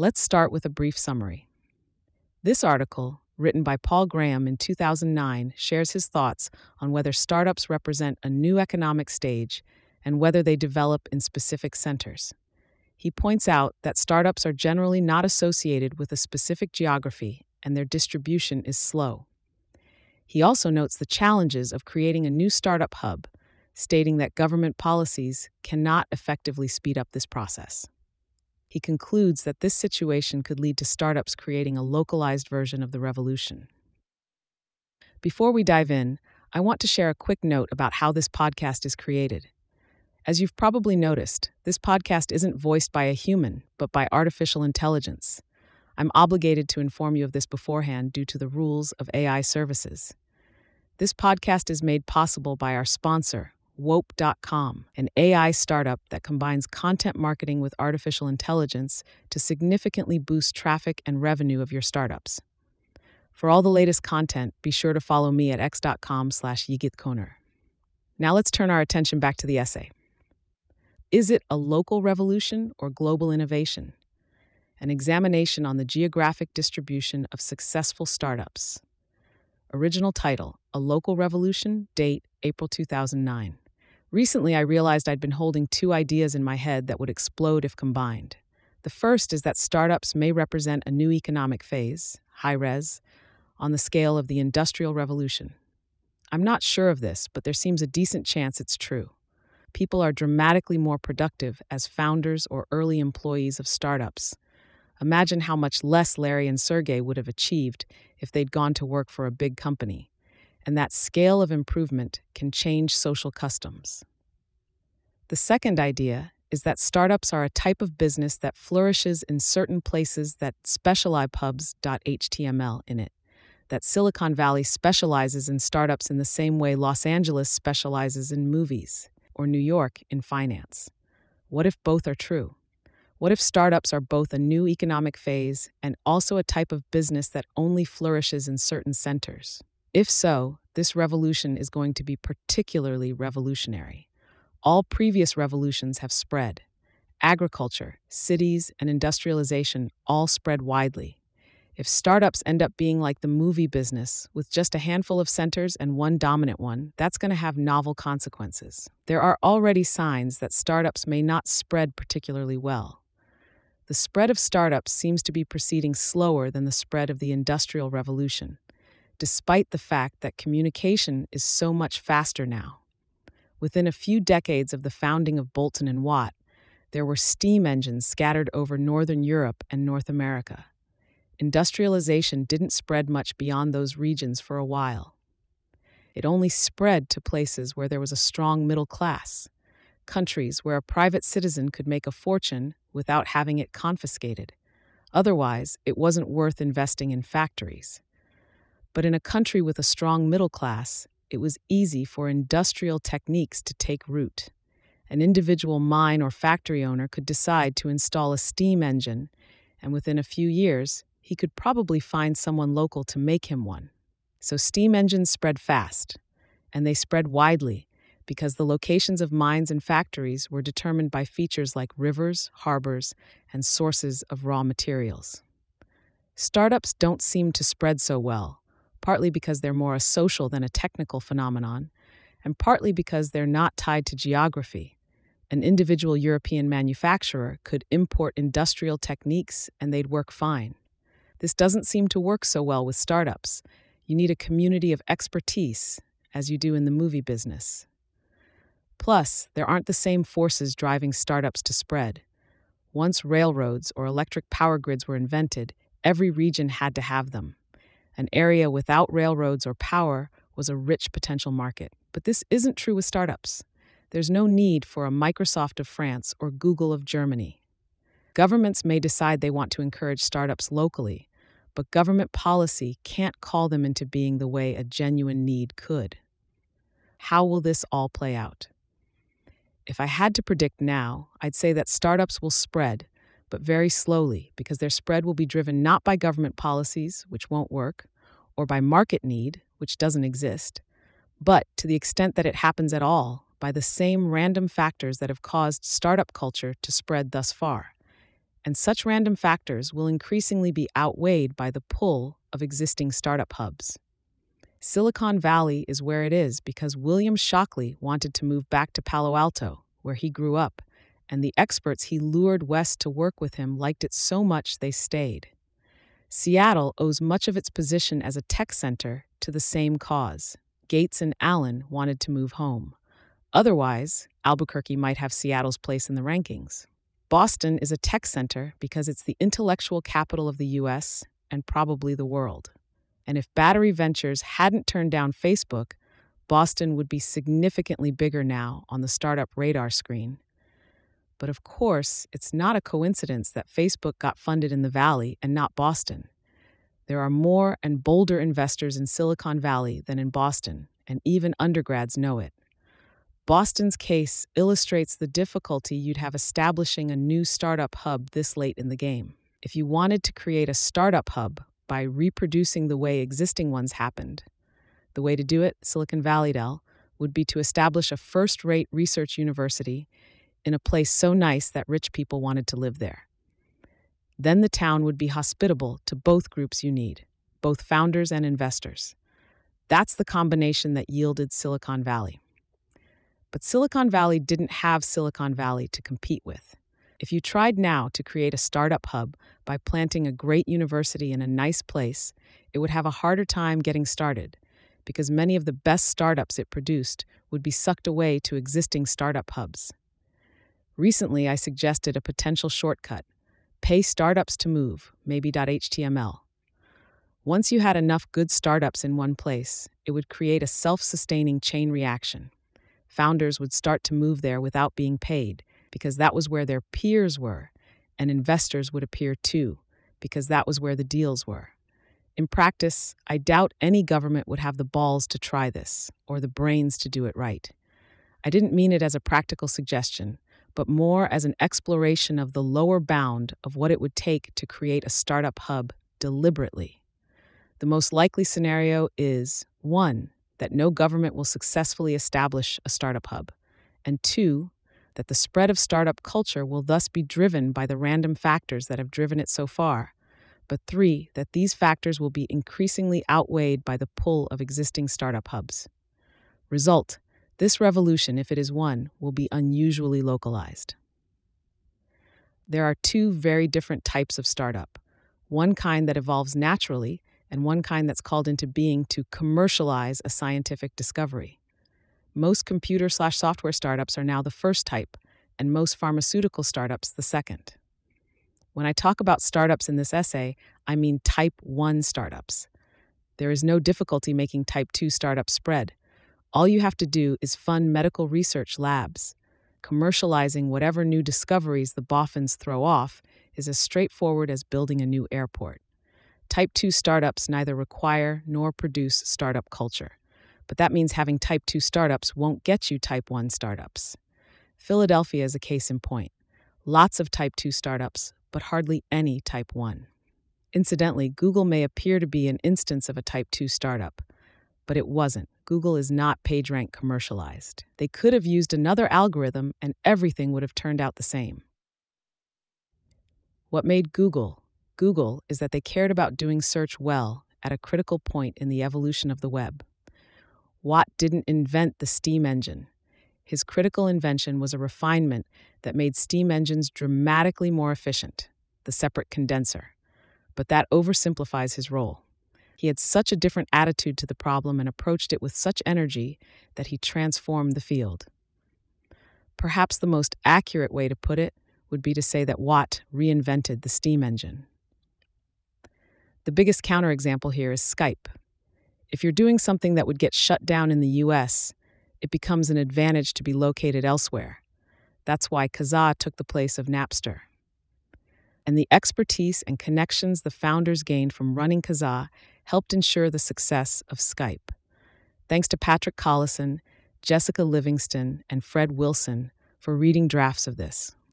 Let's start with a brief summary. This article, written by Paul Graham in 2009, shares his thoughts on whether startups represent a new economic stage and whether they develop in specific centers. He points out that startups are generally not associated with a specific geography and their distribution is slow. He also notes the challenges of creating a new startup hub, stating that government policies cannot effectively speed up this process. He concludes that this situation could lead to startups creating a localized version of the revolution. Before we dive in, I want to share a quick note about how this podcast is created. As you've probably noticed, this podcast isn't voiced by a human, but by artificial intelligence. I'm obligated to inform you of this beforehand due to the rules of AI services. This podcast is made possible by our sponsor, Wope.com, an AI startup that combines content marketing with artificial intelligence to significantly boost traffic and revenue of your startups. For all the latest content, be sure to follow me at x.com slash yigitkoner. Now let's turn our attention back to the essay. Is it a local revolution or global innovation? an examination on the geographic distribution of successful startups. Original title A Local Revolution, date April 2009. Recently, I realized I'd been holding two ideas in my head that would explode if combined. The first is that startups may represent a new economic phase, high res, on the scale of the Industrial Revolution. I'm not sure of this, but there seems a decent chance it's true. People are dramatically more productive as founders or early employees of startups Imagine how much less Larry and Sergey would have achieved if they'd gone to work for a big company. And that scale of improvement can change social customs. The second idea is that startups are a type of business that flourishes in certain places that specializepubs.html in it. That Silicon Valley specializes in startups in the same way Los Angeles specializes in movies, or New York in finance. What if both are true? What if startups are both a new economic phase and also a type of business that only flourishes in certain centers? If so, this revolution is going to be particularly revolutionary. All previous revolutions have spread. Agriculture, cities, and industrialization all spread widely. If startups end up being like the movie business, with just a handful of centers and one dominant one, that's going to have novel consequences. There are already signs that startups may not spread particularly well the spread of startups seems to be proceeding slower than the spread of the Industrial Revolution, despite the fact that communication is so much faster now. Within a few decades of the founding of Boulton and Watt, there were steam engines scattered over Northern Europe and North America. Industrialization didn't spread much beyond those regions for a while. It only spread to places where there was a strong middle class, countries where a private citizen could make a fortune without having it confiscated. Otherwise, it wasn't worth investing in factories. But in a country with a strong middle class, it was easy for industrial techniques to take root. An individual mine or factory owner could decide to install a steam engine, and within a few years, he could probably find someone local to make him one. So steam engines spread fast, and they spread widely because the locations of mines and factories were determined by features like rivers, harbors, and sources of raw materials. Startups don't seem to spread so well, partly because they're more a social than a technical phenomenon, and partly because they're not tied to geography. An individual European manufacturer could import industrial techniques and they'd work fine. This doesn't seem to work so well with startups. You need a community of expertise, as you do in the movie business. Plus, there aren't the same forces driving startups to spread. Once railroads or electric power grids were invented, every region had to have them. An area without railroads or power was a rich potential market. But this isn't true with startups. There's no need for a Microsoft of France or Google of Germany. Governments may decide they want to encourage startups locally, but government policy can't call them into being the way a genuine need could. How will this all play out? If I had to predict now, I'd say that startups will spread, but very slowly because their spread will be driven not by government policies, which won't work, or by market need, which doesn't exist, but to the extent that it happens at all, by the same random factors that have caused startup culture to spread thus far. and such random factors will increasingly be outweighed by the pull of existing startup hubs. Silicon Valley is where it is because William Shockley wanted to move back to Palo Alto, where he grew up, and the experts he lured west to work with him liked it so much they stayed. Seattle owes much of its position as a tech center to the same cause. Gates and Allen wanted to move home. Otherwise, Albuquerque might have Seattle's place in the rankings. Boston is a tech center because it's the intellectual capital of the US and probably the world. And if Battery Ventures hadn't turned down Facebook, Boston would be significantly bigger now on the startup radar screen. But of course, it's not a coincidence that Facebook got funded in the Valley and not Boston. There are more and bolder investors in Silicon Valley than in Boston, and even undergrads know it. Boston's case illustrates the difficulty you'd have establishing a new startup hub this late in the game. If you wanted to create a startup hub by reproducing the way existing ones happened, the way to do it, Silicon Valley Dell, would be to establish a first rate research university in a place so nice that rich people wanted to live there. Then the town would be hospitable to both groups you need, both founders and investors. That's the combination that yielded Silicon Valley. But Silicon Valley didn't have Silicon Valley to compete with. If you tried now to create a startup hub by planting a great university in a nice place, it would have a harder time getting started because many of the best startups it produced would be sucked away to existing startup hubs. Recently, I suggested a potential shortcut pay startups to move, maybe.html. Once you had enough good startups in one place, it would create a self sustaining chain reaction founders would start to move there without being paid because that was where their peers were, and investors would appear too because that was where the deals were. In practice, I doubt any government would have the balls to try this or the brains to do it right. I didn't mean it as a practical suggestion, but more as an exploration of the lower bound of what it would take to create a startup hub deliberately. The most likely scenario is 1 that no government will successfully establish a startup hub, and two, that the spread of startup culture will thus be driven by the random factors that have driven it so far, but three, that these factors will be increasingly outweighed by the pull of existing startup hubs. Result this revolution, if it is one, will be unusually localized. There are two very different types of startup one kind that evolves naturally and one kind that's called into being to commercialize a scientific discovery. Most computer slash software startups are now the first type, and most pharmaceutical startups the second. When I talk about startups in this essay, I mean type 1 startups. There is no difficulty making type 2 startups spread. All you have to do is fund medical research labs. Commercializing whatever new discoveries the boffins throw off is as straightforward as building a new airport. Type 2 startups neither require nor produce startup culture. But that means having Type 2 startups won't get you Type 1 startups. Philadelphia is a case in point. Lots of Type 2 startups, but hardly any Type 1. Incidentally, Google may appear to be an instance of a Type 2 startup, but it wasn't. Google is not PageRank commercialized. They could have used another algorithm and everything would have turned out the same. What made Google Google is that they cared about doing search well at a critical point in the evolution of the web. Watt didn't invent the steam engine. His critical invention was a refinement that made steam engines dramatically more efficient, the separate condenser. But that oversimplifies his role. He had such a different attitude to the problem and approached it with such energy that he transformed the field. Perhaps the most accurate way to put it would be to say that Watt reinvented the steam engine. The biggest counterexample here is Skype. If you're doing something that would get shut down in the US, it becomes an advantage to be located elsewhere. That's why Kazaa took the place of Napster. And the expertise and connections the founders gained from running Kazaa helped ensure the success of Skype. Thanks to Patrick Collison, Jessica Livingston, and Fred Wilson for reading drafts of this.